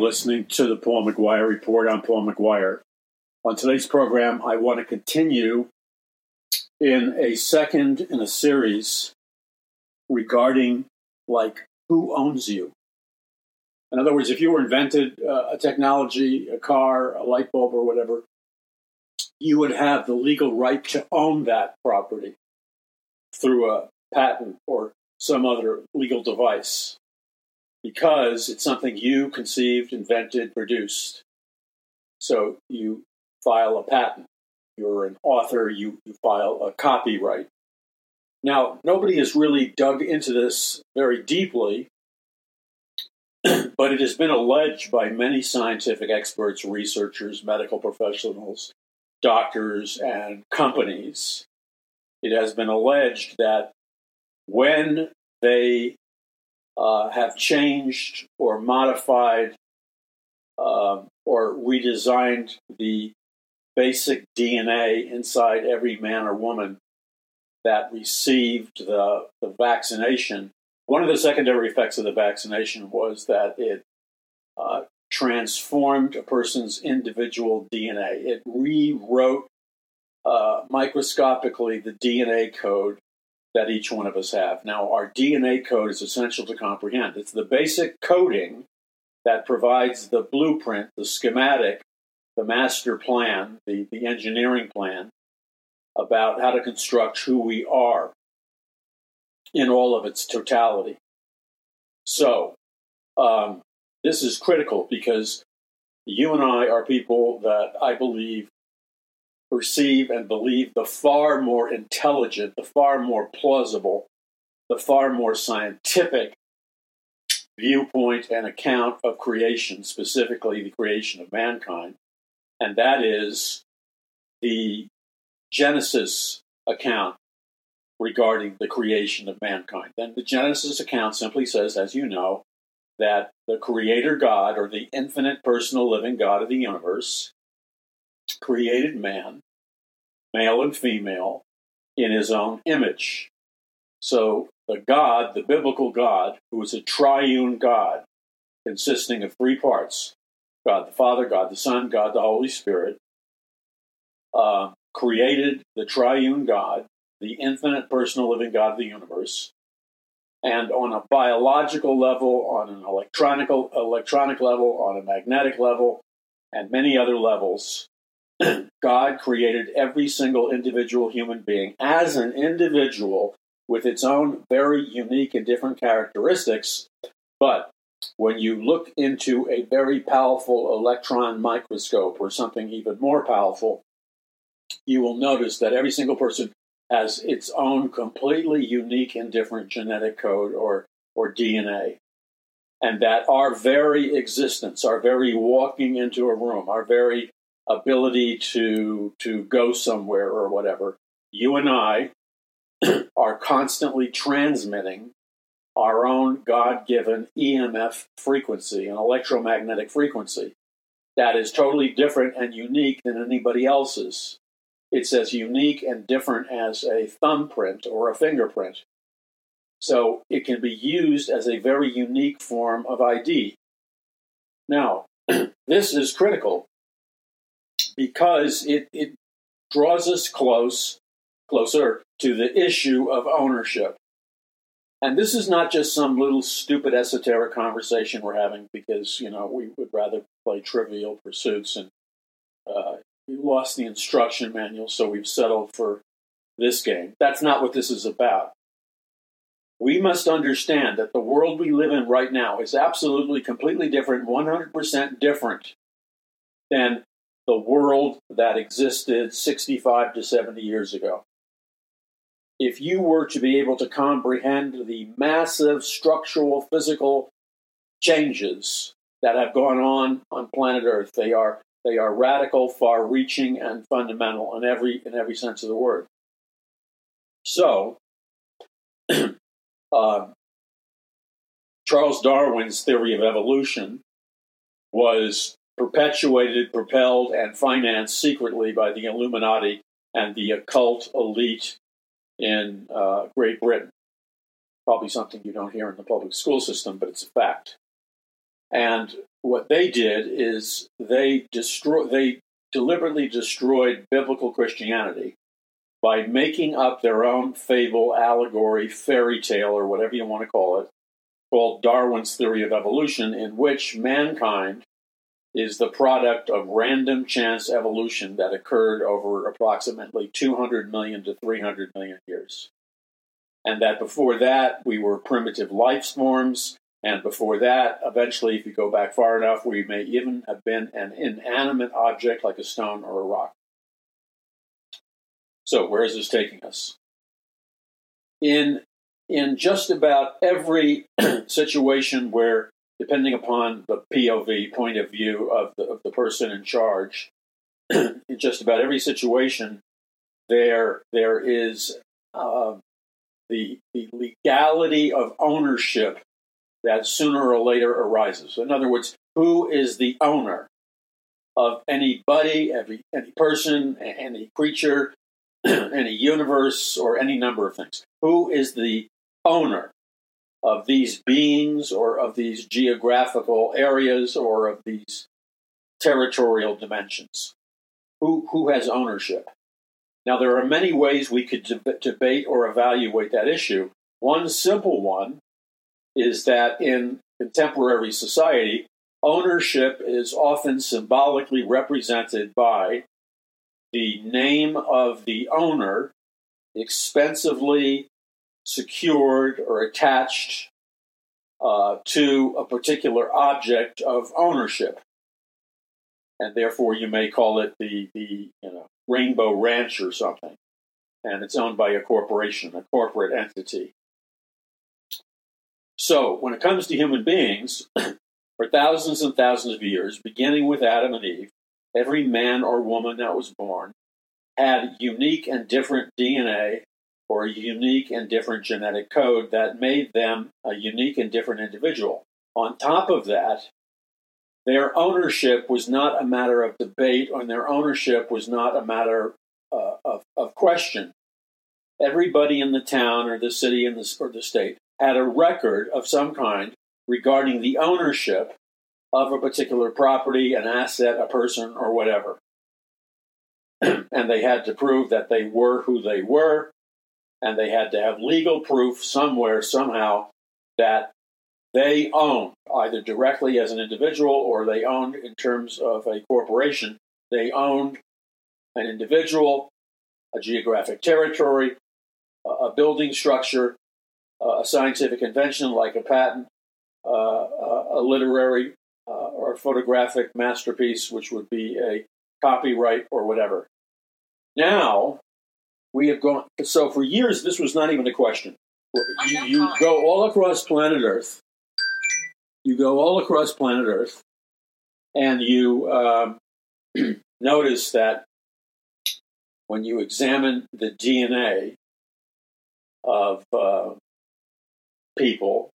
listening to the Paul McGuire Report. I'm Paul McGuire. On today's program, I want to continue in a second in a series regarding like who owns you. In other words, if you were invented uh, a technology, a car, a light bulb, or whatever, you would have the legal right to own that property through a patent or some other legal device because it's something you conceived, invented, produced. So you file a patent. You're an author, you, you file a copyright. Now, nobody has really dug into this very deeply, but it has been alleged by many scientific experts, researchers, medical professionals, doctors, and companies. It has been alleged that when they uh, have changed or modified uh, or redesigned the basic DNA inside every man or woman that received the, the vaccination. One of the secondary effects of the vaccination was that it uh, transformed a person's individual DNA. It rewrote uh, microscopically the DNA code that each one of us have. Now, our DNA code is essential to comprehend. It's the basic coding that provides the blueprint, the schematic, the master plan, the, the engineering plan about how to construct who we are in all of its totality. So, um, this is critical because you and I are people that I believe perceive and believe the far more intelligent, the far more plausible, the far more scientific viewpoint and account of creation, specifically the creation of mankind, and that is the Genesis account regarding the creation of mankind. Then the Genesis account simply says, as you know, that the Creator God, or the infinite personal living God of the universe, created man, male and female, in his own image. So the God, the biblical God, who is a triune God, consisting of three parts God the Father, God the Son, God the Holy Spirit, uh, created the triune God, the infinite personal living God of the universe. And on a biological level, on an electronic, electronic level, on a magnetic level, and many other levels, God created every single individual human being as an individual with its own very unique and different characteristics. But when you look into a very powerful electron microscope or something even more powerful, you will notice that every single person has its own completely unique and different genetic code or, or DNA. And that our very existence, our very walking into a room, our very ability to, to go somewhere or whatever, you and I are constantly transmitting our own God given EMF frequency, an electromagnetic frequency that is totally different and unique than anybody else's. It's as unique and different as a thumbprint or a fingerprint. So it can be used as a very unique form of ID. Now, this is critical because it, it draws us close, closer to the issue of ownership. And this is not just some little stupid esoteric conversation we're having because, you know, we would rather play trivial pursuits and uh, we lost the instruction manual, so we've settled for this game. That's not what this is about. We must understand that the world we live in right now is absolutely, completely different, 100% different than the world that existed 65 to 70 years ago if you were to be able to comprehend the massive structural, physical changes that have gone on on planet Earth, they are they are radical, far-reaching, and fundamental in every in every sense of the word. So, uh, Charles Darwin's theory of evolution was perpetuated, propelled, and financed secretly by the Illuminati and the occult elite in uh, Great Britain. Probably something you don't hear in the public school system, but it's a fact. And what they did is they destroy they deliberately destroyed biblical Christianity by making up their own fable, allegory, fairy tale, or whatever you want to call it, called Darwin's theory of evolution, in which mankind is the product of random chance evolution that occurred over approximately 200 million to 300 million years. And that before that, we were primitive life forms. And before that, eventually, if you go back far enough, we may even have been an inanimate object like a stone or a rock. So, where is this taking us? In, in just about every situation where depending upon the POV, point of view of the, of the person in charge, in just about every situation, there there is uh, the the legality of ownership that sooner or later arises. In other words, who is the owner of anybody, every any person, any creature, any universe, or any number of things? Who is the owner of these beings or of these geographical areas or of these territorial dimensions? Who, who has ownership? Now, there are many ways we could deb- debate or evaluate that issue. One simple one is that in contemporary society, ownership is often symbolically represented by the name of the owner expensively secured or attached uh, to a particular object of ownership. And therefore, you may call it the, the you know, Rainbow Ranch or something. And it's owned by a corporation, a corporate entity. So, when it comes to human beings, for thousands and thousands of years, beginning with Adam and Eve, every man or woman that was born had unique and different DNA or a unique and different genetic code that made them a unique and different individual. On top of that, their ownership was not a matter of debate, and their ownership was not a matter uh, of, of question. Everybody in the town or the city in the, or the state had a record of some kind regarding the ownership of a particular property, an asset, a person, or whatever. and they had to prove that they were who they were and they had to have legal proof somewhere, somehow, that they owned, either directly as an individual or they owned in terms of a corporation, they owned an individual, a geographic territory, a building structure, a scientific invention like a patent, uh, a literary uh, or photographic masterpiece, which would be a copyright or whatever. Now, we have gone. So for years, this was not even a question. You, you go all across planet Earth. You go all across planet Earth, and you um, notice that when you examine the DNA of uh, people,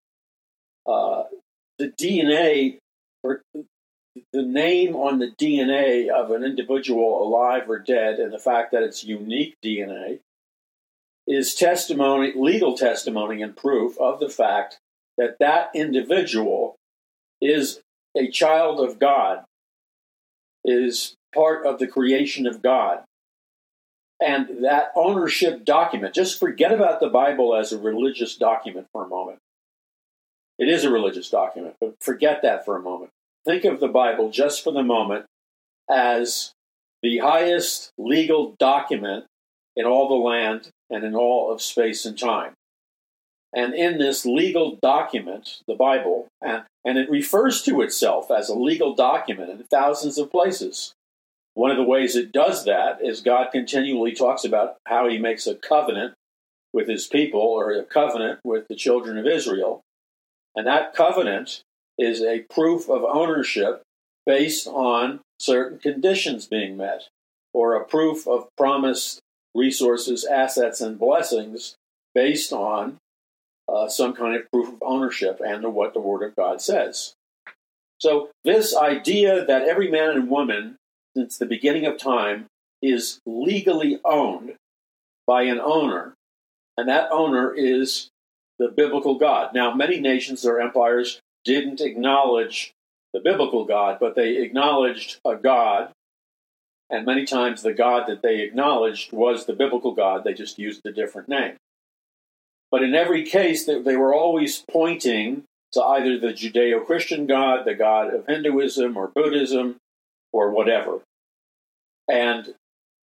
uh, the DNA the name on the DNA of an individual alive or dead and the fact that it's unique DNA is testimony, legal testimony and proof of the fact that that individual is a child of God, is part of the creation of God. And that ownership document, just forget about the Bible as a religious document for a moment. It is a religious document, but forget that for a moment think of the Bible just for the moment as the highest legal document in all the land and in all of space and time. And in this legal document, the Bible, and, and it refers to itself as a legal document in thousands of places. One of the ways it does that is God continually talks about how he makes a covenant with his people or a covenant with the children of Israel. And that covenant is a proof of ownership based on certain conditions being met, or a proof of promised resources, assets, and blessings based on uh, some kind of proof of ownership and what the Word of God says. So, this idea that every man and woman, since the beginning of time, is legally owned by an owner, and that owner is the biblical God. Now, many nations or empires didn't acknowledge the biblical God, but they acknowledged a God. And many times the God that they acknowledged was the biblical God. They just used a different name. But in every case, they, were always pointing to either the Judeo Christian God, the God of Hinduism or Buddhism, or whatever. And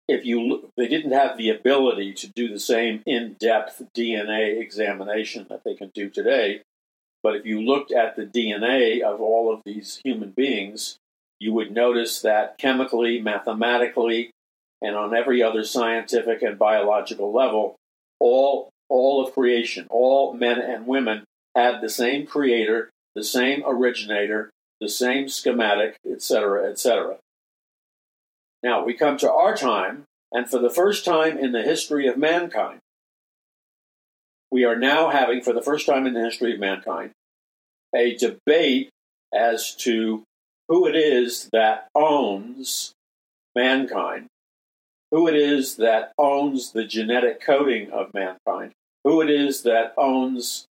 if you they didn't have the ability to do the same in-depth DNA examination that they can do today. But if you looked at the DNA of all of these human beings, you would notice that chemically, mathematically, and on every other scientific and biological level, all all of creation, all men and women had the same creator, the same originator, the same schematic, etc., etc. Now we come to our time, and for the first time in the history of mankind, we are now having, for the first time in the history of mankind, a debate as to who it is that owns mankind, who it is that owns the genetic coding of mankind, who it is that owns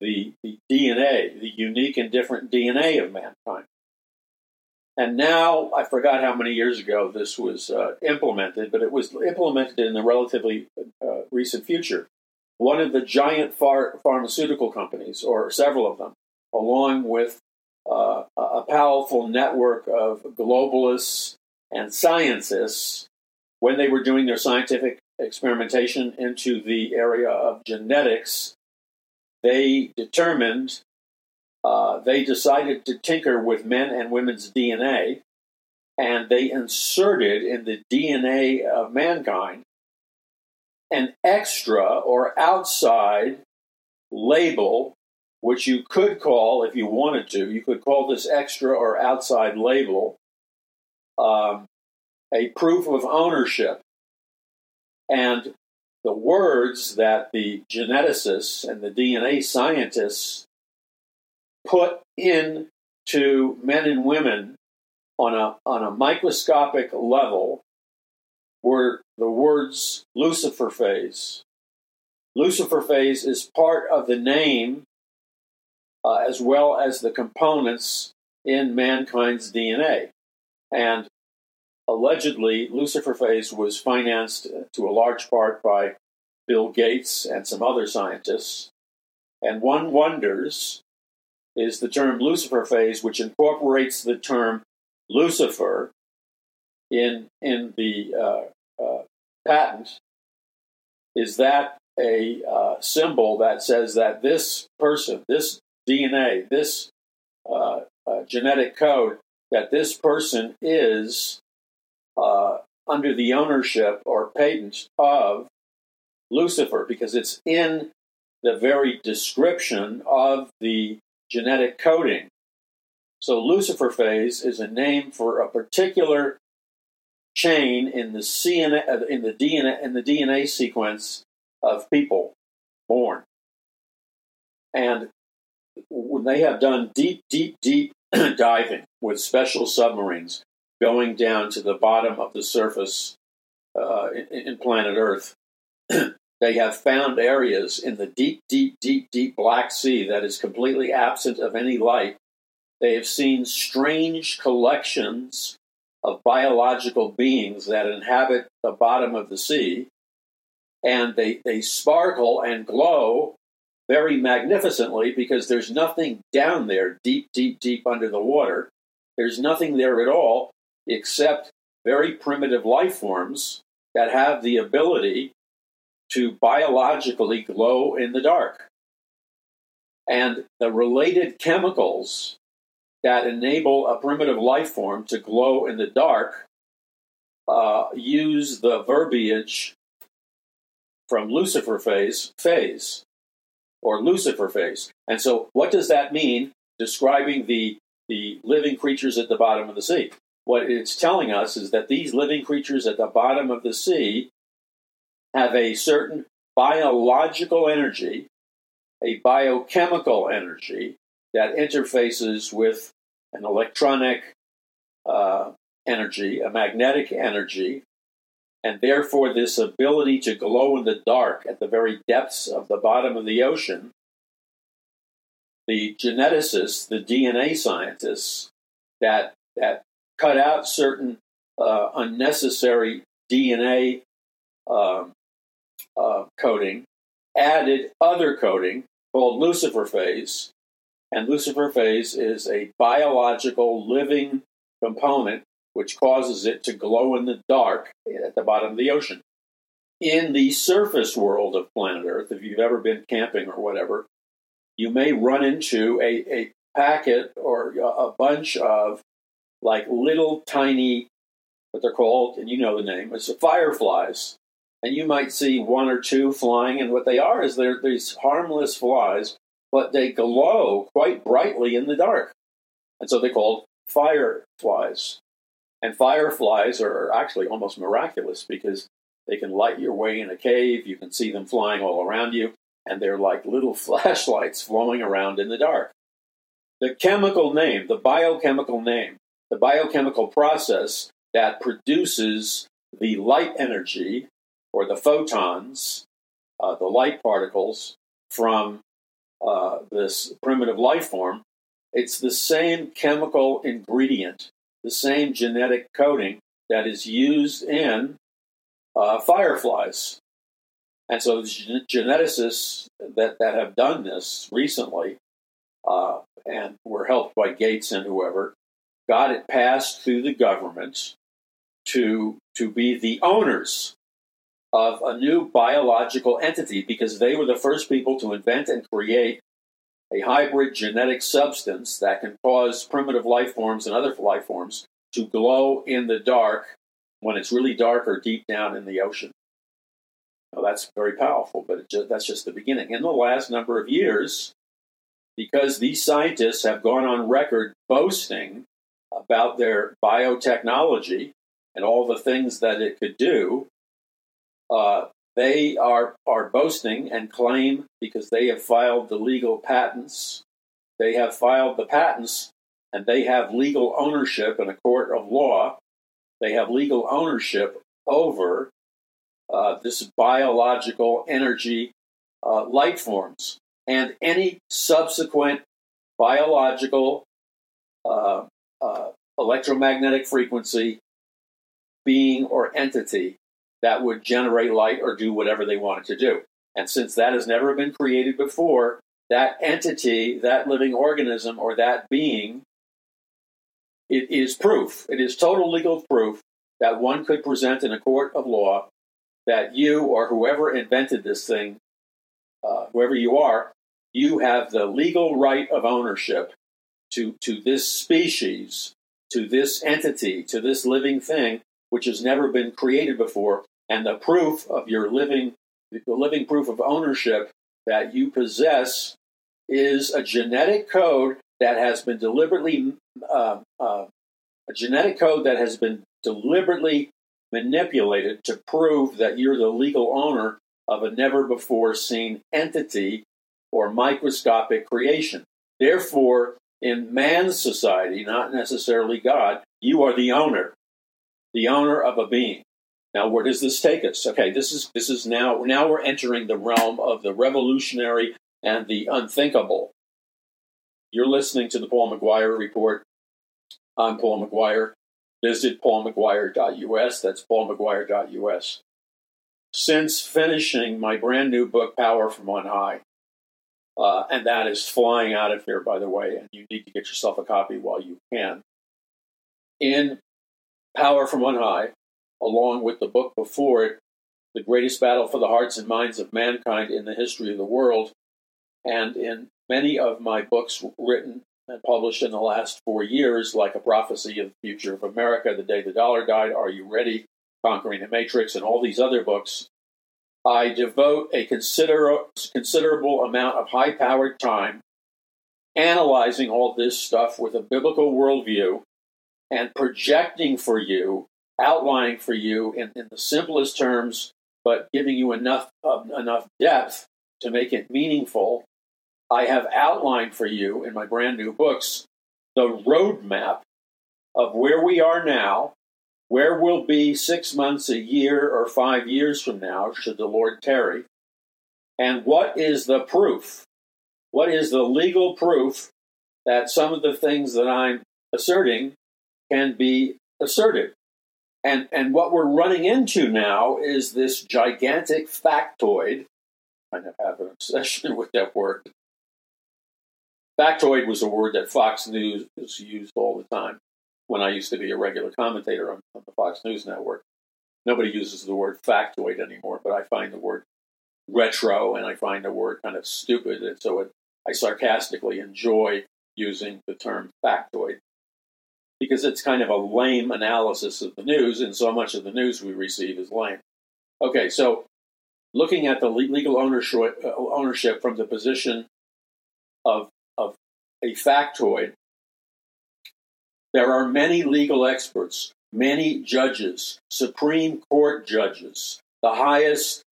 the, the DNA, the unique and different DNA of mankind. And now, I forgot how many years ago this was uh, implemented, but it was implemented in the relatively uh, recent future. One of the giant phar- pharmaceutical companies, or several of them, along with uh, a powerful network of globalists and scientists, when they were doing their scientific experimentation into the area of genetics, they determined uh, they decided to tinker with men and women's DNA, and they inserted in the DNA of mankind an extra or outside label, which you could call, if you wanted to, you could call this extra or outside label um, a proof of ownership. And the words that the geneticists and the DNA scientists put into men and women on a, on a microscopic level were the words luciferase. Lucifer phase is part of the name uh, as well as the components in mankind's DNA. And allegedly, luciferase was financed to a large part by Bill Gates and some other scientists. And one wonders is the term luciferase, which incorporates the term Lucifer in in the uh, uh, patent. Is that a uh, symbol that says that this person, this DNA, this uh, uh, genetic code, that this person is uh, under the ownership or patent of Lucifer, because it's in the very description of the genetic coding. So luciferase is a name for a particular chain in the CNA, uh, in the DNA in the DNA sequence of people born. And when they have done deep, deep, deep diving with special submarines going down to the bottom of the surface uh, in, in planet Earth, They have found areas in the deep, deep, deep, deep Black Sea that is completely absent of any light. They have seen strange collections of biological beings that inhabit the bottom of the sea, and they, they sparkle and glow very magnificently because there's nothing down there deep, deep, deep under the water. There's nothing there at all except very primitive life forms that have the ability to biologically glow in the dark. And the related chemicals that enable a primitive life form to glow in the dark uh, use the verbiage from luciferase, phase, or luciferase. And so, what does that mean describing the, the living creatures at the bottom of the sea? What it's telling us is that these living creatures at the bottom of the sea have a certain biological energy, a biochemical energy that interfaces with an electronic uh, energy, a magnetic energy, and therefore this ability to glow in the dark at the very depths of the bottom of the ocean. The geneticists, the DNA scientists, that that cut out certain uh, unnecessary DNA um, uh, coding, added other coding called luciferase, and luciferase is a biological living component which causes it to glow in the dark at the bottom of the ocean. In the surface world of planet Earth, if you've ever been camping or whatever, you may run into a, a packet or a bunch of like little tiny, what they're called, and you know the name, it's fireflies. And you might see one or two flying, and what they are is they're these harmless flies, but they glow quite brightly in the dark. And so they're called fireflies. And fireflies are actually almost miraculous because they can light your way in a cave, you can see them flying all around you, and they're like little flashlights flowing around in the dark. The chemical name, the biochemical name, the biochemical process that produces the light energy or the photons, uh, the light particles from uh, this primitive life form, it's the same chemical ingredient, the same genetic coding that is used in uh, fireflies. And so the geneticists that, that have done this recently uh, and were helped by Gates and whoever got it passed through the government to, to be the owners of a new biological entity because they were the first people to invent and create a hybrid genetic substance that can cause primitive life forms and other life forms to glow in the dark when it's really dark or deep down in the ocean. Now, that's very powerful, but just, that's just the beginning. In the last number of years, because these scientists have gone on record boasting about their biotechnology and all the things that it could do, uh, they are, are boasting and claim because they have filed the legal patents, they have filed the patents and they have legal ownership in a court of law. They have legal ownership over uh, this biological energy uh, light forms and any subsequent biological uh, uh, electromagnetic frequency being or entity that would generate light or do whatever they wanted to do. And since that has never been created before, that entity, that living organism, or that being, it is proof. It is total legal proof that one could present in a court of law that you or whoever invented this thing, uh, whoever you are, you have the legal right of ownership to, to this species, to this entity, to this living thing, which has never been created before. And the proof of your living, the living proof of ownership that you possess is a genetic code that has been deliberately, uh, uh, a genetic code that has been deliberately manipulated to prove that you're the legal owner of a never before seen entity or microscopic creation. Therefore, in man's society, not necessarily God, you are the owner, the owner of a being. Now, where does this take us? Okay, this is this is now now we're entering the realm of the revolutionary and the unthinkable. You're listening to the Paul McGuire Report. I'm Paul McGuire. Visit paulmcguire.us. That's paulmcguire.us. Since finishing my brand new book, Power from On High, uh, and that is flying out of here, by the way, and you need to get yourself a copy while you can. In Power from On High, along with the book before it, The Greatest Battle for the Hearts and Minds of Mankind in the History of the World, and in many of my books written and published in the last four years, like A Prophecy of the Future of America, The Day the Dollar Died, Are You Ready? Conquering the Matrix, and all these other books, I devote a consider- considerable amount of high powered time analyzing all this stuff with a biblical worldview and projecting for you, outlining for you in, in the simplest terms, but giving you enough, uh, enough depth to make it meaningful I have outlined for you in my brand new books the roadmap of where we are now, where we'll be six months, a year, or five years from now, should the Lord tarry, and what is the proof? What is the legal proof that some of the things that I'm asserting can be asserted. And, and what we're running into now is this gigantic factoid. I have an obsession with that word. Factoid was a word that Fox News used all the time when I used to be a regular commentator on, on the Fox News network. Nobody uses the word factoid anymore, but I find the word retro and I find the word kind of stupid. And so it, I sarcastically enjoy using the term factoid because it's kind of a lame analysis of the news, and so much of the news we receive is lame. Okay, so looking at the legal ownership, uh, ownership from the position of, of a factoid, there are many legal experts, many judges, Supreme Court judges, the highest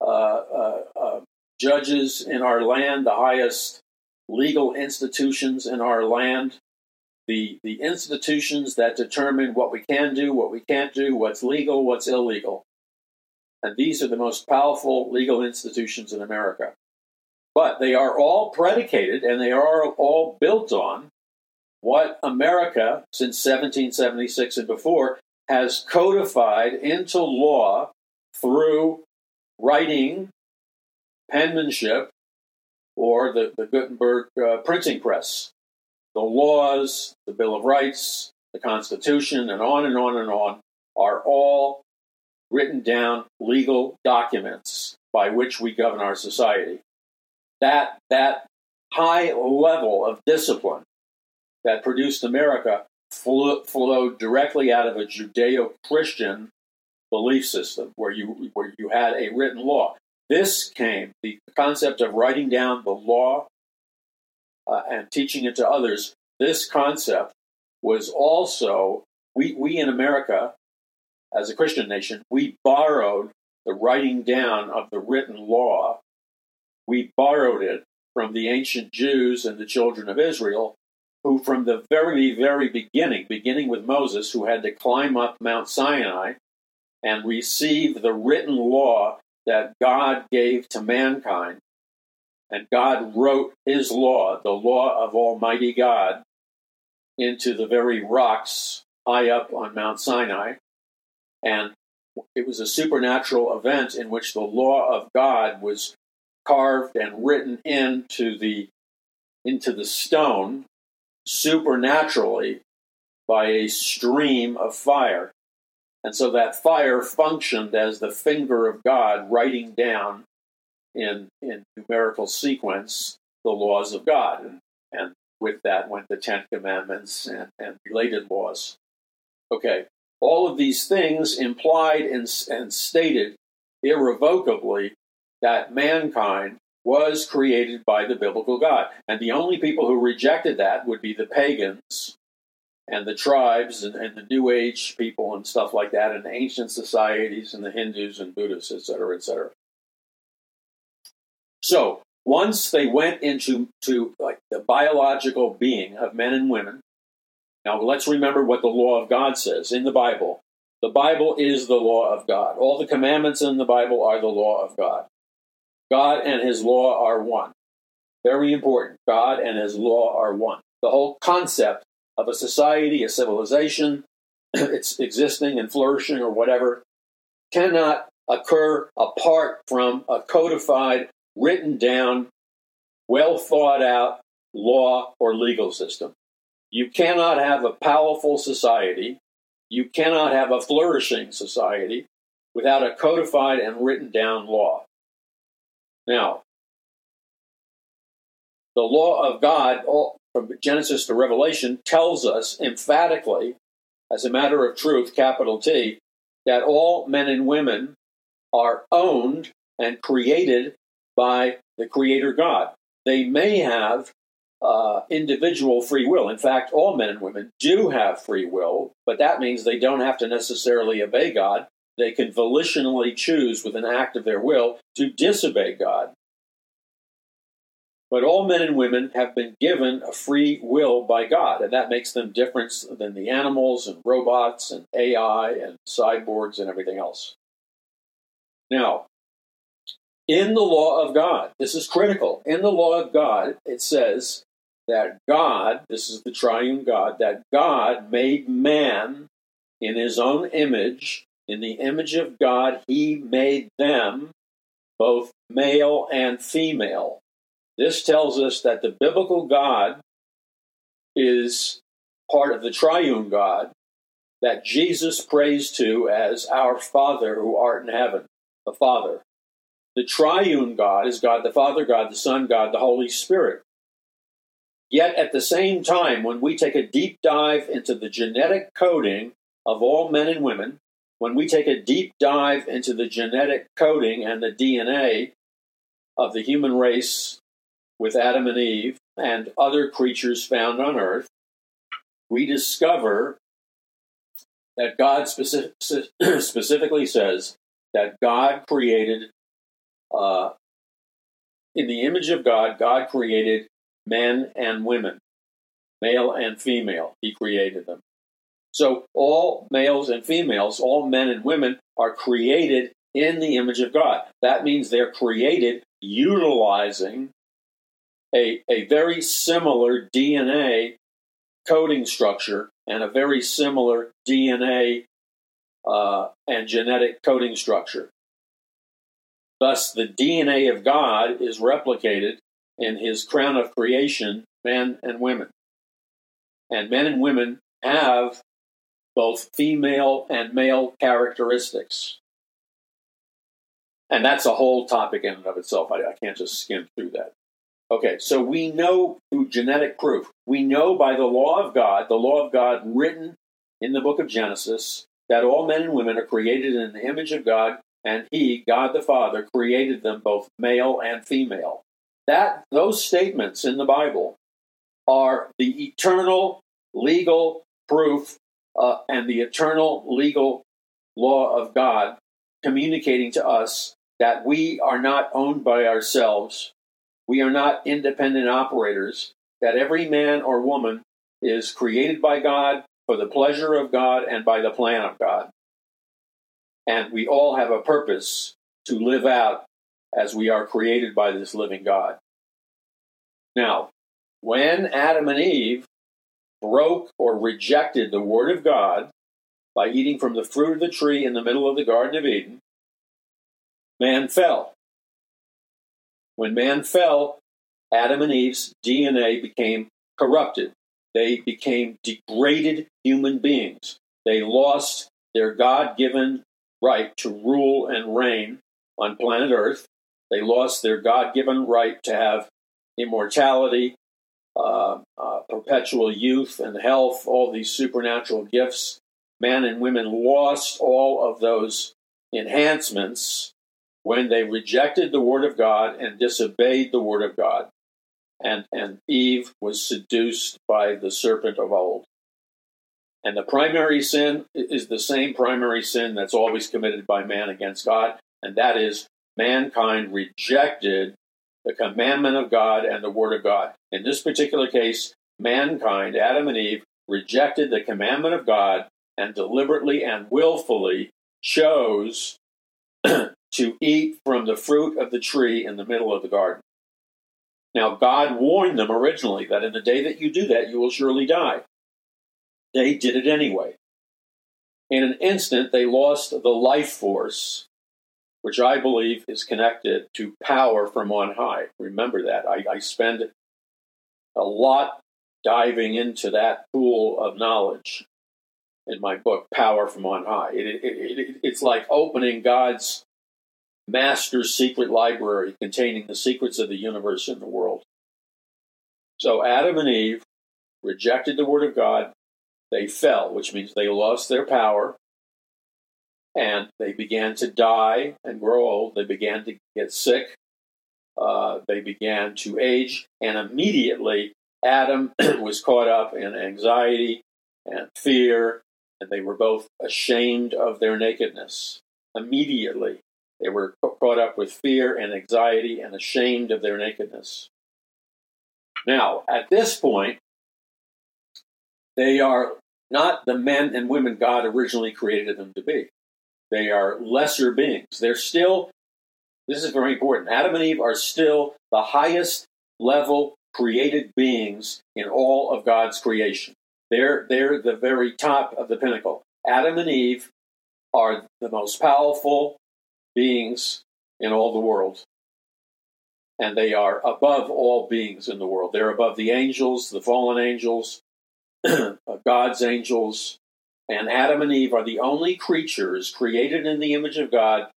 uh, uh, uh, judges in our land, the highest legal institutions in our land, the, the institutions that determine what we can do, what we can't do, what's legal, what's illegal. And these are the most powerful legal institutions in America. But they are all predicated and they are all built on what America, since 1776 and before, has codified into law through writing, penmanship, or the, the Gutenberg uh, printing press. The laws, the Bill of Rights, the Constitution, and on and on and on are all written down legal documents by which we govern our society. That, that high level of discipline that produced America flowed directly out of a Judeo Christian belief system where you, where you had a written law. This came, the concept of writing down the law uh, and teaching it to others, this concept was also, we, we in America, as a Christian nation, we borrowed the writing down of the written law. We borrowed it from the ancient Jews and the children of Israel, who, from the very, very beginning, beginning with Moses, who had to climb up Mount Sinai and receive the written law that God gave to mankind. And God wrote his law, the law of Almighty God, into the very rocks high up on Mount Sinai. And it was a supernatural event in which the law of God was carved and written into the into the stone supernaturally by a stream of fire. And so that fire functioned as the finger of God writing down in, in numerical sequence the laws of God. And, and with that went the Ten Commandments and, and related laws. Okay, all of these things implied and, and stated irrevocably that mankind was created by the biblical God. And the only people who rejected that would be the pagans and the tribes and, and, the New Age people and stuff like that, and ancient societies and the Hindus and Buddhists, etc., etc. So once they went into to like the biological being of men and women. Now let's remember what the law of God says in the Bible. The Bible is the law of God. All the commandments in the Bible are the law of God. God and His law are one. Very important. God and His law are one. The whole concept of a society, a civilization, it's existing and flourishing or whatever, cannot occur apart from a codified, written down, well thought out law or legal system. You cannot have a powerful society, you cannot have a flourishing society without a codified and written down law. Now, the law of God, from Genesis to Revelation tells us emphatically, as a matter of truth, capital T, that all men and women are owned and created by the Creator God. They may have uh, individual free will. In fact, all men and women do have free will, but that means they don't have to necessarily obey God. They can volitionally choose with an act of their will to disobey God. But all men and women have been given a free will by God, and that makes them different than the animals and robots and AI and cyborgs and everything else. Now, in the law of God, this is critical. In the law of God, it says that God, this is the triune God, that God made man in his own image. In the image of God, he made them both male and female. This tells us that the biblical God is part of the triune God that Jesus prays to as our Father who art in heaven, the Father. The triune God is God the Father, God the Son, God the Holy Spirit. Yet at the same time, when we take a deep dive into the genetic coding of all men and women, when we take a deep dive into the genetic coding and the DNA of the human race with Adam and Eve and other creatures found on earth, we discover that God specific, specifically says that God created, uh, in the image of God, God created men and women, male and female. He created them. So all males and females, all men and women, are created in the image of God. That means they're created utilizing a, a very similar DNA coding structure and a very similar DNA uh, and genetic coding structure. Thus, the DNA of God is replicated in his crown of creation, men and women. And men and women have both female and male characteristics. And that's a whole topic in and of itself. I, I can't just skim through that. Okay, so we know through genetic proof, we know by the law of God, the law of God written in the book of Genesis, that all men and women are created in the image of God, and He, God the Father, created them both male and female. That those statements in the Bible are the eternal legal proof uh, and the eternal legal law of God communicating to us that we are not owned by ourselves, we are not independent operators, that every man or woman is created by God for the pleasure of God and by the plan of God. And we all have a purpose to live out as we are created by this living God. Now, when Adam and Eve broke or rejected the Word of God by eating from the fruit of the tree in the middle of the Garden of Eden, man fell. When man fell, Adam and Eve's DNA became corrupted. They became degraded human beings. They lost their God given right to rule and reign on planet Earth. They lost their God given right to have immortality, uh, uh, perpetual youth and health, all these supernatural gifts. Men and women lost all of those enhancements when they rejected the Word of God and disobeyed the Word of God. And, and Eve was seduced by the serpent of old. And the primary sin is the same primary sin that's always committed by man against God, and that is mankind rejected the commandment of God and the Word of God. In this particular case, mankind, Adam and Eve, rejected the commandment of God and deliberately and willfully chose to eat from the fruit of the tree in the middle of the garden. Now, God warned them originally that in the day that you do that, you will surely die. They did it anyway. In an instant, they lost the life force, which I believe is connected to power from on high. Remember that. I, I spend a lot diving into that pool of knowledge in my book, Power from On High. It, it, it, it's like opening God's master's secret library containing the secrets of the universe and the world. So Adam and Eve rejected the word of God. They fell, which means they lost their power and they began to die and grow old. They began to get sick. Uh, they began to age, and immediately Adam was caught up in anxiety and fear, and they were both ashamed of their nakedness. Immediately, they were caught up with fear and anxiety and ashamed of their nakedness. Now, at this point, they are not the men and women God originally created them to be. They are lesser beings. They're still, this is very important, Adam and Eve are still the highest level created beings in all of God's creation. They're, they're the very top of the pinnacle. Adam and Eve are the most powerful beings in all the world. And they are above all beings in the world. They're above the angels, the fallen angels, God's angels. And Adam and Eve are the only creatures created in the image of God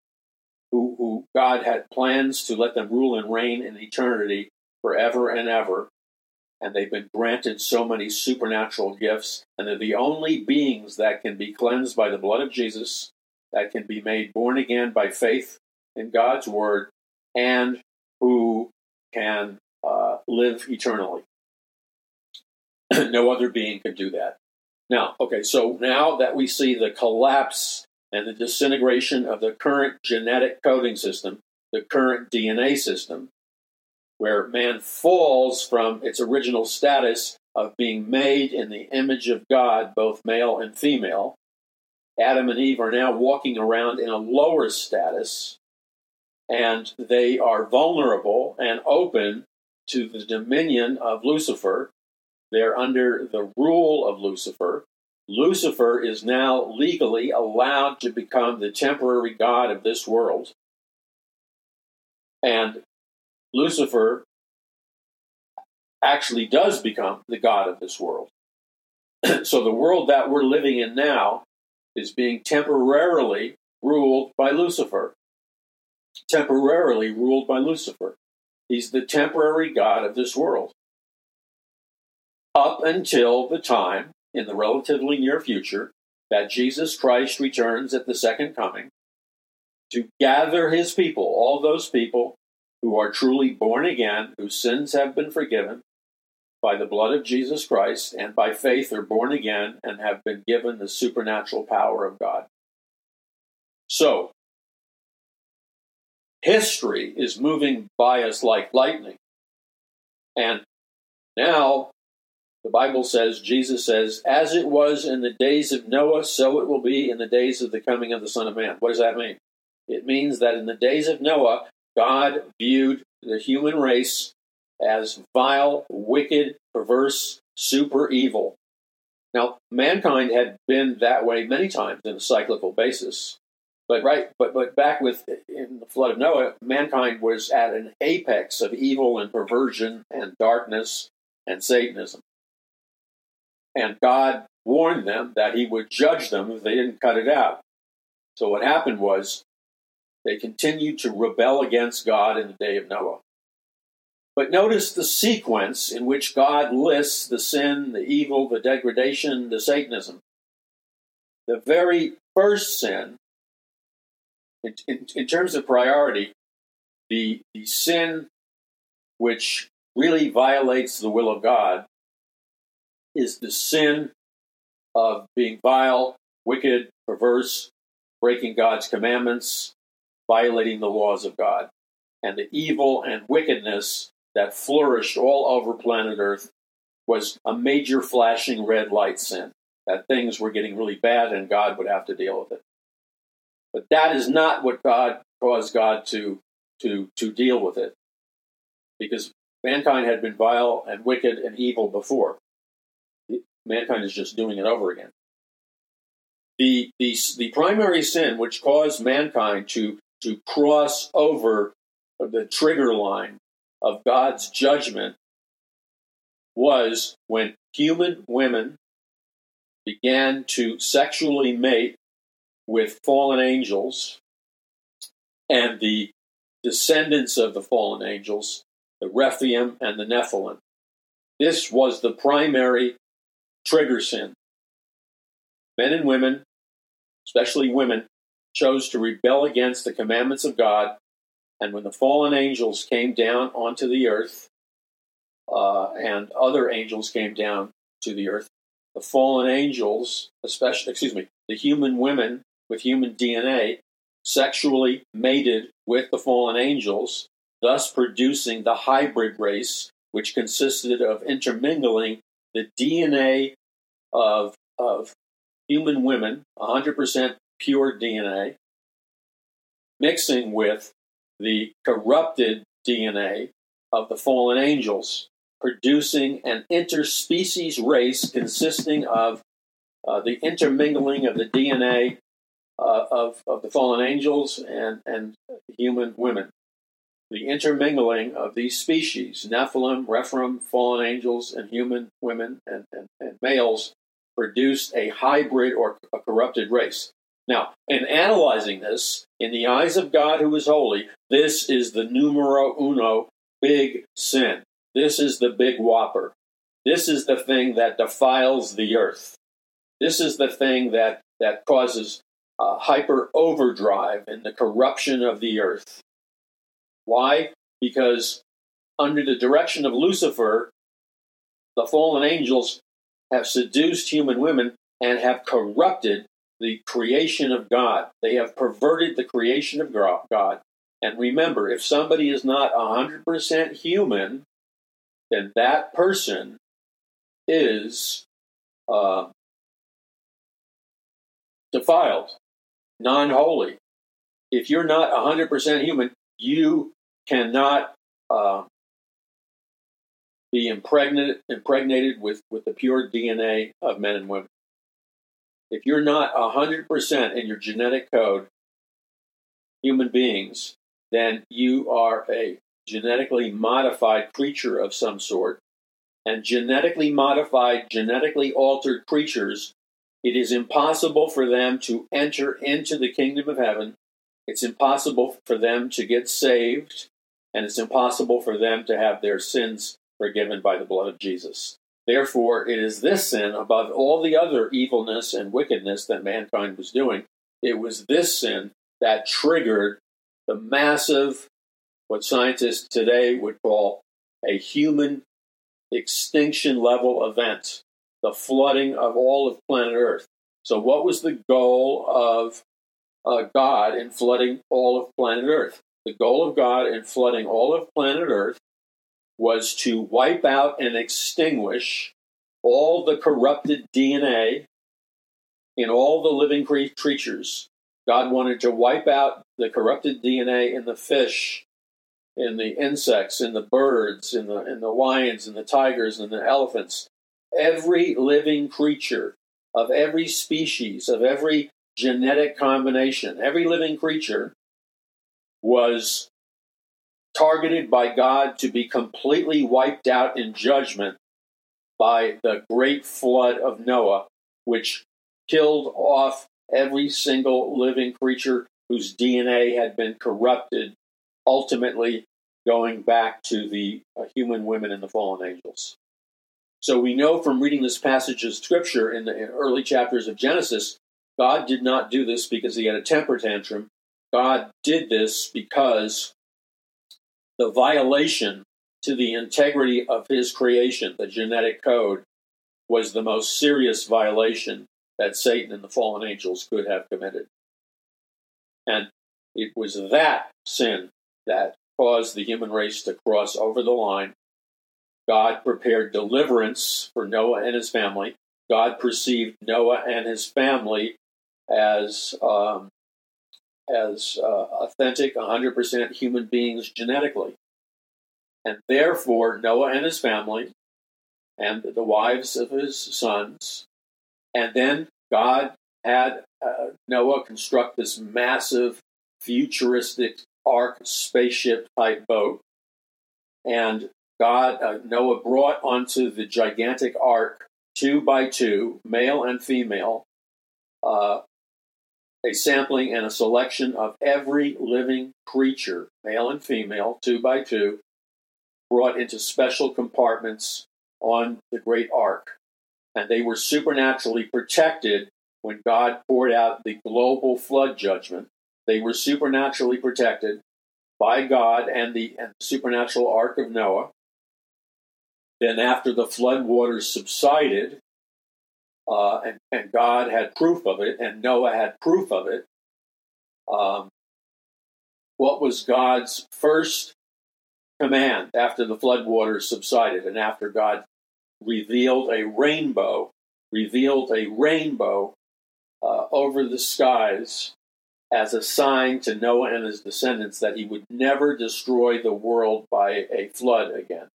who, who God had plans to let them rule and reign in eternity forever and ever. And they've been granted so many supernatural gifts. And they're the only beings that can be cleansed by the blood of Jesus, that can be made born again by faith in God's word, and who can uh, live eternally. no other being could do that. Now, okay, so now that we see the collapse and the disintegration of the current genetic coding system, the current DNA system, where man falls from its original status of being made in the image of God, both male and female. Adam and Eve are now walking around in a lower status, and they are vulnerable and open to the dominion of Lucifer. They're under the rule of Lucifer. Lucifer is now legally allowed to become the temporary God of this world. And Lucifer actually does become the God of this world. so the world that we're living in now is being temporarily ruled by Lucifer. Temporarily ruled by Lucifer. He's the temporary God of this world. Up until the time, in the relatively near future, that Jesus Christ returns at the second coming to gather his people, all those people who are truly born again, whose sins have been forgiven by the blood of Jesus Christ, and by faith are born again and have been given the supernatural power of God. So, history is moving by us like lightning. And now, the Bible says, Jesus says, as it was in the days of Noah, so it will be in the days of the coming of the Son of Man. What does that mean? It means that in the days of Noah, God viewed the human race as vile, wicked, perverse, super evil. Now, mankind had been that way many times in a cyclical basis. But right, but but back with in the flood of Noah, mankind was at an apex of evil and perversion and darkness and Satanism. And God warned them that he would judge them if they didn't cut it out. So what happened was they continued to rebel against God in the day of Noah. But notice the sequence in which God lists the sin, the evil, the degradation, the Satanism. The very first sin, in, in, in terms of priority, the, the sin which really violates the will of God is the sin of being vile, wicked, perverse, breaking God's commandments, violating the laws of God. And the evil and wickedness that flourished all over planet Earth was a major flashing red light sin. That things were getting really bad and God would have to deal with it. But that is not what God caused God to, to, to deal with it. Because mankind had been vile and wicked and evil before. Mankind is just doing it over again. The, the, the primary sin which caused mankind to, to cross over the trigger line of God's judgment was when human women began to sexually mate with fallen angels and the descendants of the fallen angels, the Rephaim and the Nephilim. This was the primary trigger sin. Men and women, especially women, chose to rebel against the commandments of God and when the fallen angels came down onto the earth, uh, and other angels came down to the earth, the fallen angels, especially, excuse me, the human women with human DNA, sexually mated with the fallen angels, thus producing the hybrid race, which consisted of intermingling the DNA of, of human women, 100% pure DNA, mixing with the corrupted DNA of the fallen angels. producing an interspecies race consisting of uh, the intermingling of the DNA uh, of, of the fallen angels and, and human women. The intermingling of these species, Nephilim, Rephaim, fallen angels, and human women and, and, and males, produced a hybrid or a corrupted race. Now, in analyzing this, in the eyes of God who is holy, this is the numero uno big sin. This is the big whopper. This is the thing that defiles the earth. This is the thing that, that causes uh, hyper overdrive in the corruption of the earth. Why? Because under the direction of Lucifer, the fallen angels have seduced human women and have corrupted the creation of God. They have perverted the creation of God. And remember, if somebody is not 100% human, then that person is uh, defiled, non holy. If you're not 100% human, you cannot uh, be impregnated, impregnated with, with the pure DNA of men and women. If you're not 100% in your genetic code, human beings, then you are a genetically modified creature of some sort. And genetically modified, genetically altered creatures, it is impossible for them to enter into the kingdom of heaven. It's impossible for them to get saved. And it's impossible for them to have their sins forgiven by the blood of Jesus. Therefore, it is this sin, above all the other evilness and wickedness that mankind was doing, it was this sin that triggered the massive, what scientists today would call a human extinction level event, the flooding of all of planet Earth. So, what was the goal of uh, God in flooding all of planet Earth? The goal of God in flooding all of planet Earth was to wipe out and extinguish all the corrupted DNA in all the living creatures. God wanted to wipe out the corrupted DNA in the fish, in the insects, in the birds, in the in the lions, in the tigers, and the elephants. Every living creature of every species, of every genetic combination, every living creature was targeted by God to be completely wiped out in judgment by the great flood of Noah, which killed off every single living creature whose DNA had been corrupted, ultimately going back to the uh, human women and the fallen angels. So we know from reading this passage of scripture in the early chapters of Genesis, God did not do this because he had a temper tantrum. God did this because the violation to the integrity of his creation, the genetic code, was the most serious violation that Satan and the fallen angels could have committed. And it was that sin that caused the human race to cross over the line. God prepared deliverance for Noah and his family. God perceived Noah and his family as um, as uh, authentic, 100% human beings genetically. And therefore, Noah and his family and the wives of his sons, and then God had uh, Noah construct this massive, futuristic ark spaceship type boat. And God, uh, Noah brought onto the gigantic ark, two by two, male and female, uh, a sampling and a selection of every living creature, male and female, two by two, brought into special compartments on the great ark. And they were supernaturally protected when God poured out the global flood judgment. They were supernaturally protected by God and the, supernatural ark of Noah. Then, after the flood waters subsided, uh, and, and, God had proof of it, and Noah had proof of it. Um, what was God's first command after the floodwaters subsided and after God revealed a rainbow, revealed a rainbow uh, over the skies as a sign to Noah and his descendants that he would never destroy the world by a flood again.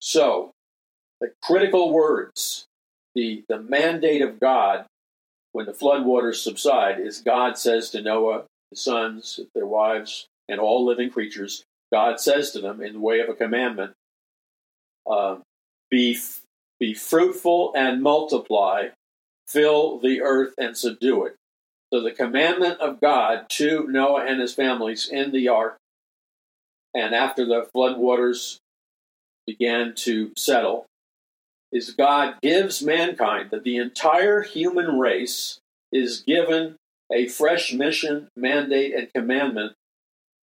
So, the critical words, the, the mandate of God when the floodwaters subside is God says to Noah, his sons, their wives, and all living creatures, God says to them in the way of a commandment, uh, be, be fruitful and multiply, fill the earth and subdue it. So the commandment of God to Noah and his families in the ark, and after the floodwaters began to settle, is God gives mankind that the entire human race is given a fresh mission, mandate, and commandment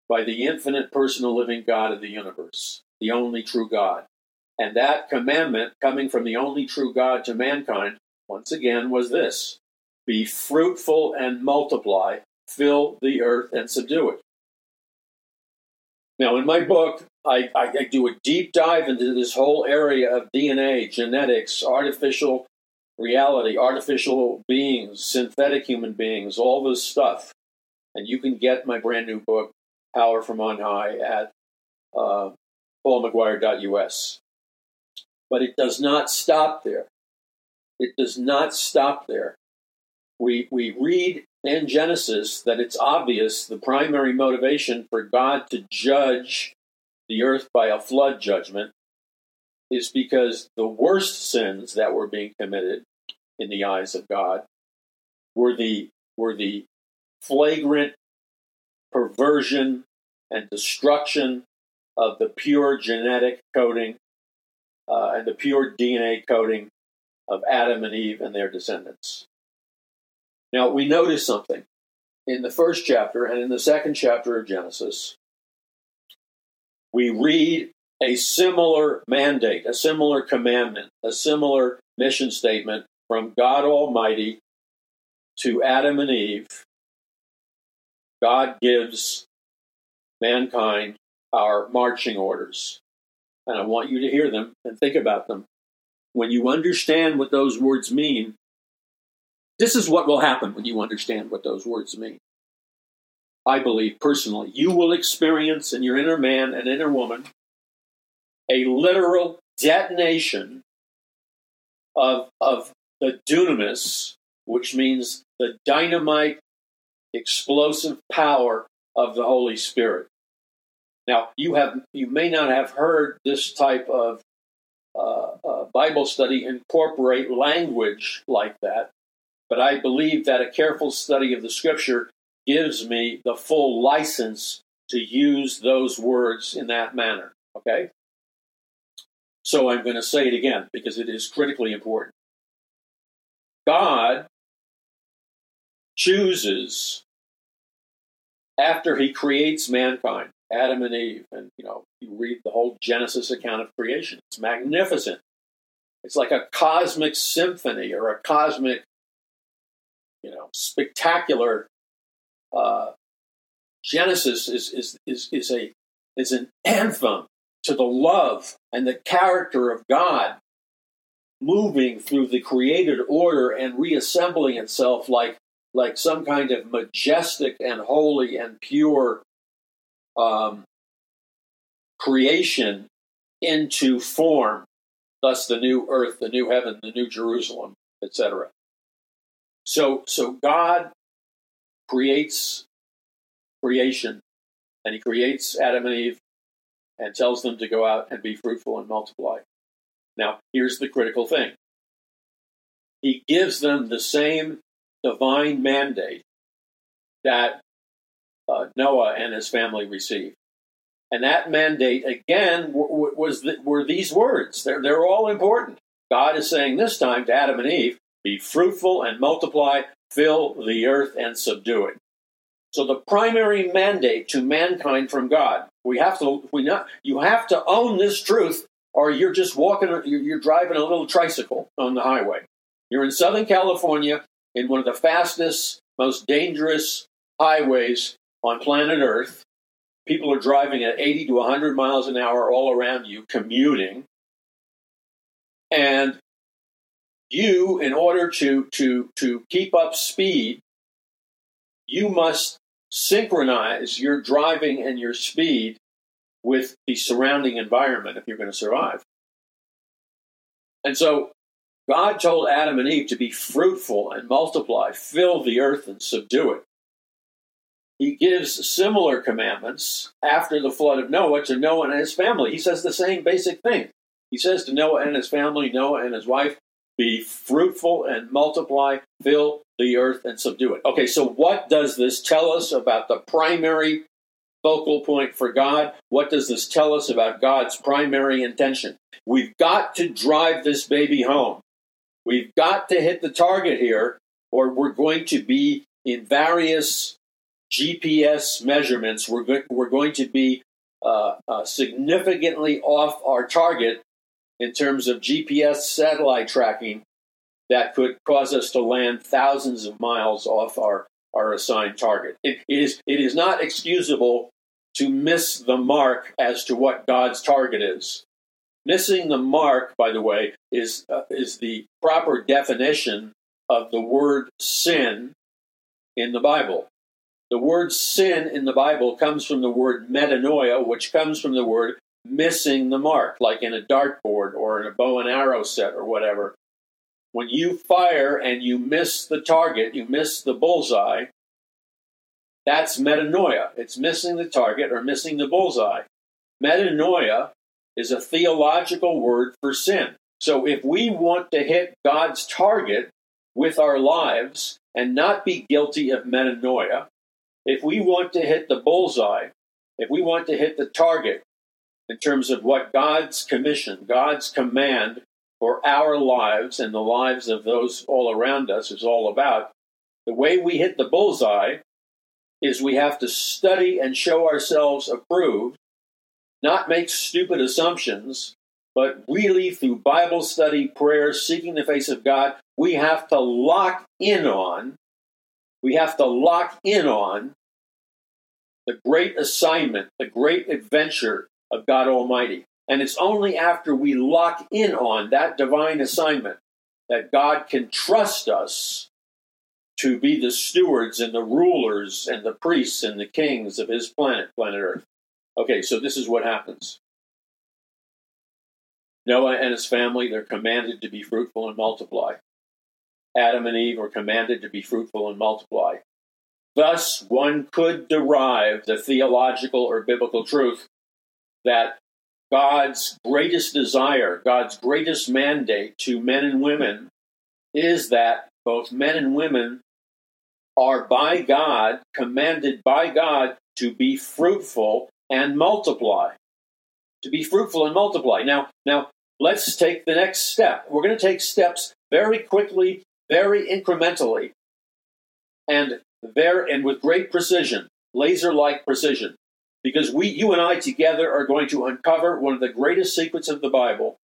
by the infinite personal living God of the universe, the only true God. And that commandment coming from the only true God to mankind, once again, was this be fruitful and multiply, fill the earth and subdue it. Now, in my book, I, I, I, do a deep dive into this whole area of DNA, genetics, artificial reality, artificial beings, synthetic human beings, all this stuff. And you can get my brand new book, Power from On High, at uh, paulmcguire.us. But it does not stop there. It does not stop there. We, we read in Genesis that it's obvious the primary motivation for God to judge the earth by a flood judgment is because the worst sins that were being committed in the eyes of God were the were the flagrant perversion and destruction of the pure genetic coding uh, and the pure DNA coding of Adam and Eve and their descendants. Now, we notice something in the first chapter and in the second chapter of Genesis. We read a similar mandate, a similar commandment, a similar mission statement from God Almighty to Adam and Eve. God gives mankind our marching orders. And I want you to hear them and think about them. When you understand what those words mean, this is what will happen when you understand what those words mean. I believe personally, you will experience in your inner man and inner woman a literal detonation of, of the dunamis, which means the dynamite, explosive power of the Holy Spirit. Now, you have you may not have heard this type of uh, uh, Bible study incorporate language like that, but I believe that a careful study of the scripture gives me the full license to use those words in that manner. Okay? So I'm going to say it again because it is critically important. God chooses after he creates mankind, Adam and Eve, and you know, you read the whole Genesis account of creation. It's magnificent. It's like a cosmic symphony or a cosmic you know, spectacular. Uh, Genesis is, is, is, is, a, is an anthem to the love and the character of God moving through the created order and reassembling itself like, like some kind of majestic and holy and pure um, creation into form, thus the new earth, the new heaven, the new Jerusalem, etc. So, so God creates creation, and He creates Adam and Eve and tells them to go out and be fruitful and multiply. Now, here's the critical thing He gives them the same divine mandate that uh, Noah and his family received. And that mandate, again, was the, were these words. They're, they're all important. God is saying this time to Adam and Eve, be fruitful and multiply, fill the earth and subdue it. So the primary mandate to mankind from God, we have to, we not, you have to own this truth, or you're just walking, you're, you're driving a little tricycle on the highway. You're in Southern California in one of the fastest, most dangerous highways on planet Earth. People are driving at 80 to 100 miles an hour all around you, commuting. And you, in order to, to, to keep up speed, you must synchronize your driving and your speed with the surrounding environment if you're going to survive. And so God told Adam and Eve to be fruitful and multiply, fill the earth and subdue it. He gives similar commandments after the flood of Noah to Noah and his family. He says the same basic thing. He says to Noah and his family, Noah and his wife, be fruitful and multiply, fill the earth and subdue it. Okay, so what does this tell us about the primary focal point for God? What does this tell us about God's primary intention? We've got to drive this baby home. We've got to hit the target here, or we're going to be in various GPS measurements. We're, go- we're going to be uh, uh, significantly off our target in terms of GPS satellite tracking that could cause us to land thousands of miles off our, our assigned target. It, it, is, it is not excusable to miss the mark as to what God's target is. Missing the mark, by the way, is, uh, is the proper definition of the word sin in the Bible. The word sin in the Bible comes from the word metanoia, which comes from the word missing the mark, like in a dartboard or in a bow and arrow set or whatever. When you fire and you miss the target, you miss the bullseye, that's metanoia. It's missing the target or missing the bullseye. Metanoia is a theological word for sin. So if we want to hit God's target with our lives and not be guilty of metanoia, if we want to hit the bullseye, if we want to hit the target in terms of what God's commission, God's command for our lives and the lives of those all around us is all about, the way we hit the bullseye is we have to study and show ourselves approved not make stupid assumptions, but really through Bible study, prayer, seeking the face of God, we have to lock in on, we have to lock in on the great assignment, the great adventure of God Almighty. And it's only after we lock in on that divine assignment that God can trust us to be the stewards and the rulers and the priests and the kings of his planet, planet Earth. Okay, so this is what happens. Noah and his family, they're commanded to be fruitful and multiply. Adam and Eve are commanded to be fruitful and multiply. Thus, one could derive the theological or biblical truth that God's greatest desire, God's greatest mandate to men and women is that both men and women are by God, commanded by God to be fruitful and multiply. To be fruitful and multiply. Now, now let's take the next step. We're going to take steps very quickly, very incrementally, and there and with great precision, laser-like precision. Because we, you and I together are going to uncover one of the greatest secrets of the Bible,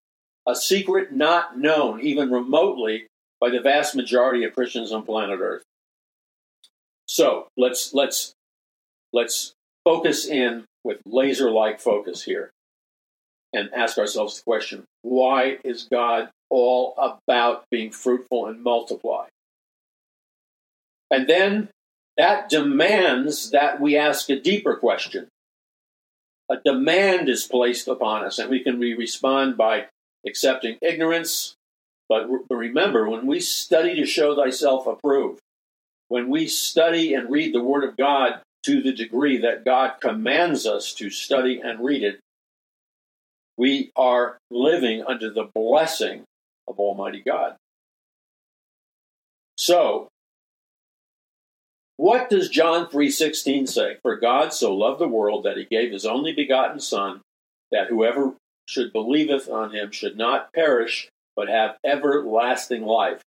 a secret not known even remotely by the vast majority of Christians on planet Earth. So let's let's let's focus in with laser like focus here and ask ourselves the question why is God all about being fruitful and multiply? And then that demands that we ask a deeper question. A demand is placed upon us, and we can re- respond by accepting ignorance. But re- remember, when we study to show thyself approved, when we study and read the Word of God to the degree that God commands us to study and read it, we are living under the blessing of Almighty God. So, what does John 3:16 say? For God so loved the world that he gave his only begotten son that whoever should believeth on him should not perish but have everlasting life.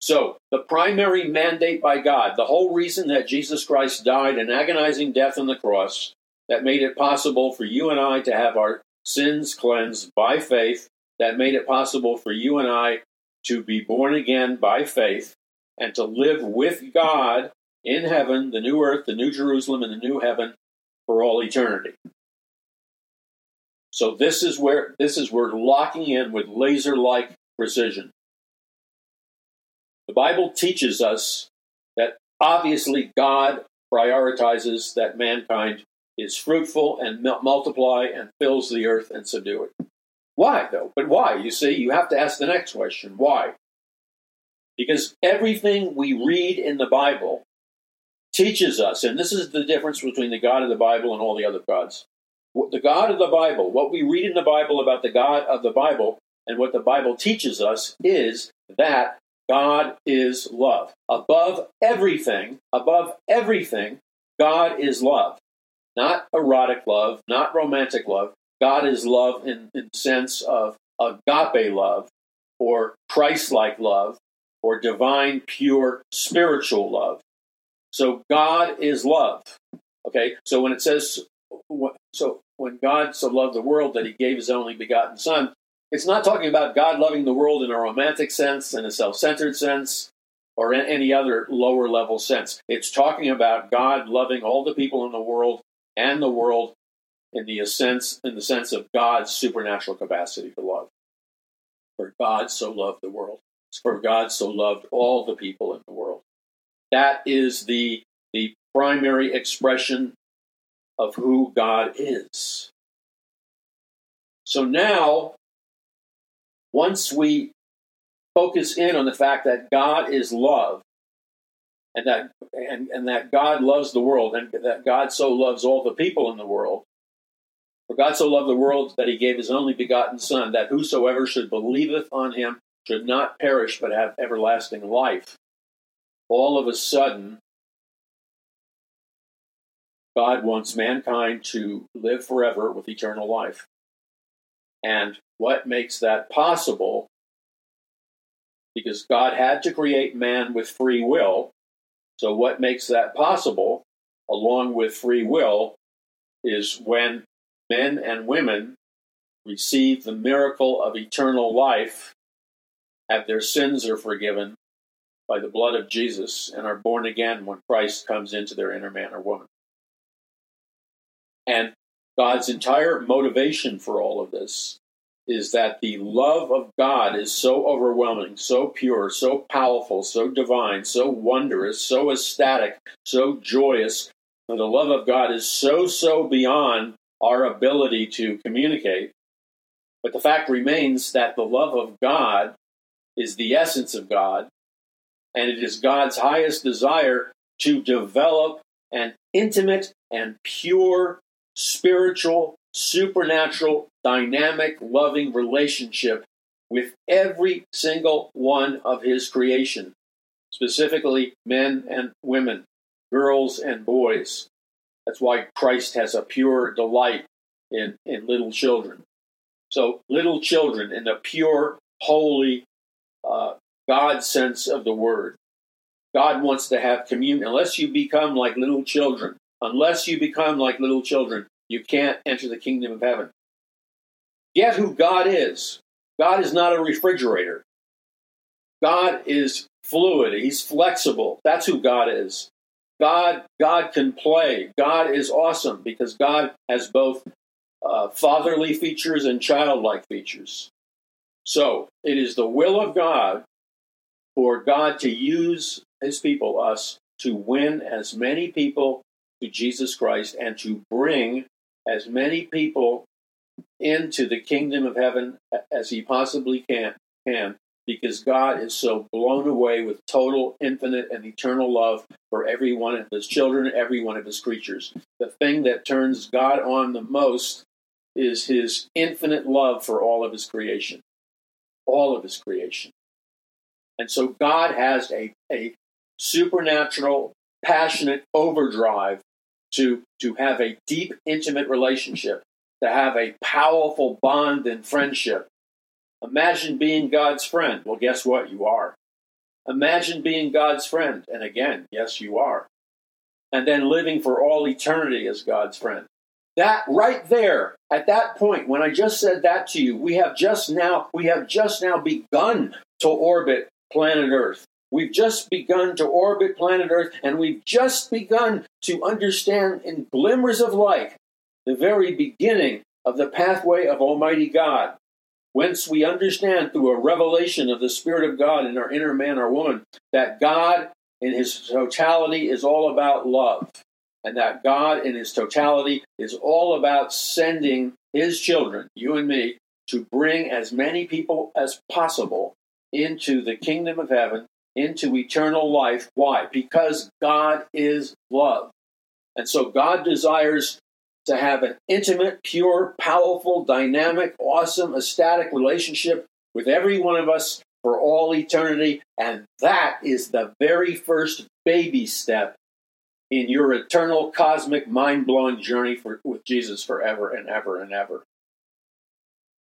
So, the primary mandate by God, the whole reason that Jesus Christ died an agonizing death on the cross, that made it possible for you and I to have our sins cleansed by faith, that made it possible for you and I to be born again by faith, and to live with God in heaven, the new earth, the new Jerusalem, and the new heaven for all eternity. So this is where this is where locking in with laser-like precision. The Bible teaches us that obviously God prioritizes that mankind is fruitful and multiply and fills the earth and subdue it. Why, though? But why? You see, you have to ask the next question why? Because everything we read in the Bible teaches us, and this is the difference between the God of the Bible and all the other gods. The God of the Bible, what we read in the Bible about the God of the Bible, and what the Bible teaches us is that God is love. Above everything, above everything, God is love. Not erotic love, not romantic love. God is love in, the sense of agape love or Christ like love or divine, pure, spiritual love. So God is love. Okay, so when it says, so when God so loved the world that he gave his only begotten Son, it's not talking about God loving the world in a romantic sense, in a self centered sense, or in any other lower level sense. It's talking about God loving all the people in the world and the world in the sense in the sense of God's supernatural capacity to love. For God so loved the world. For God so loved all the people in the world. That is the the primary expression of who God is. So now, once we focus in on the fact that God is love, and that and, and that God loves the world, and that God so loves all the people in the world. For God so loved the world that he gave his only begotten Son, that whosoever should believeth on him should not perish but have everlasting life. All of a sudden, God wants mankind to live forever with eternal life. And what makes that possible? Because God had to create man with free will. So, what makes that possible, along with free will, is when men and women receive the miracle of eternal life, have their sins are forgiven by the blood of Jesus, and are born again when Christ comes into their inner man or woman. And God's entire motivation for all of this is that the love of God is so overwhelming, so pure, so powerful, so divine, so wondrous, so ecstatic, so joyous. And the love of God is so, so beyond our ability to communicate. But the fact remains that the love of God is the essence of God, and it is God's highest desire to develop an intimate and pure spiritual, supernatural, dynamic, loving relationship with every single one of his creation, specifically men and women, girls and boys. That's why Christ has a pure delight in, in little children. So, little children in the pure, holy, uh, God sense of the word. God wants to have communion. Unless you become like little children, Unless you become like little children, you can't enter the kingdom of heaven. Get who God is. God is not a refrigerator. God is fluid. He's flexible. That's who God is. God, God can play. God is awesome because God has both uh, fatherly features and childlike features. So it is the will of God for God to use His people, us, to win as many people to Jesus Christ and to bring as many people into the kingdom of heaven as he possibly can, can because God is so blown away with total, infinite, and eternal love for every one of his children, every one of his creatures. The thing that turns God on the most is his infinite love for all of his creation. All of his creation. And so God has a, a supernatural, passionate overdrive to, to have a deep, intimate relationship, to have a powerful bond and friendship. Imagine being God's friend. Well, guess what? You are. Imagine being God's friend. And again, yes, you are. And then living for all eternity as God's friend. That right there, at that point, when I just said that to you, we have just now, we have just now begun to orbit planet Earth. We've just begun to orbit planet Earth, and we've just begun to understand in glimmers of light the very beginning of the pathway of Almighty God. Whence we understand through a revelation of the Spirit of God in our inner man or woman that God in his totality is all about love, and that God in his totality is all about sending his children, you and me, to bring as many people as possible into the kingdom of heaven, into eternal life. Why? Because God is love. And so God desires to have an intimate, pure, powerful, dynamic, awesome, ecstatic relationship with every one of us for all eternity. And that is the very first baby step in your eternal, cosmic, mind blowing journey for, with Jesus forever and ever and ever.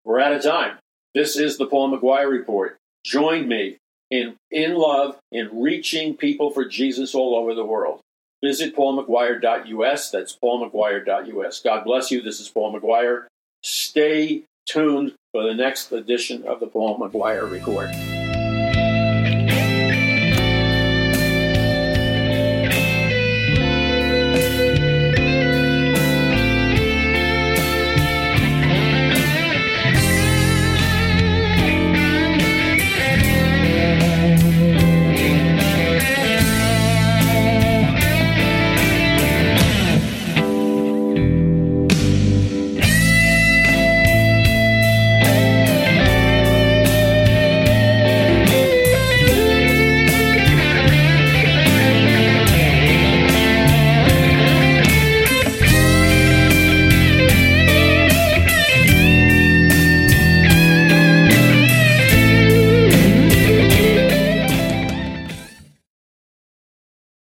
We're out of time. This is the Paul McGuire Report. Join me in, in love in reaching people for Jesus all over the world. Visit paulmcguire.us. That's paulmcguire.us. God bless you. This is Paul McGuire. Stay tuned for the next edition of the Paul McGuire Report.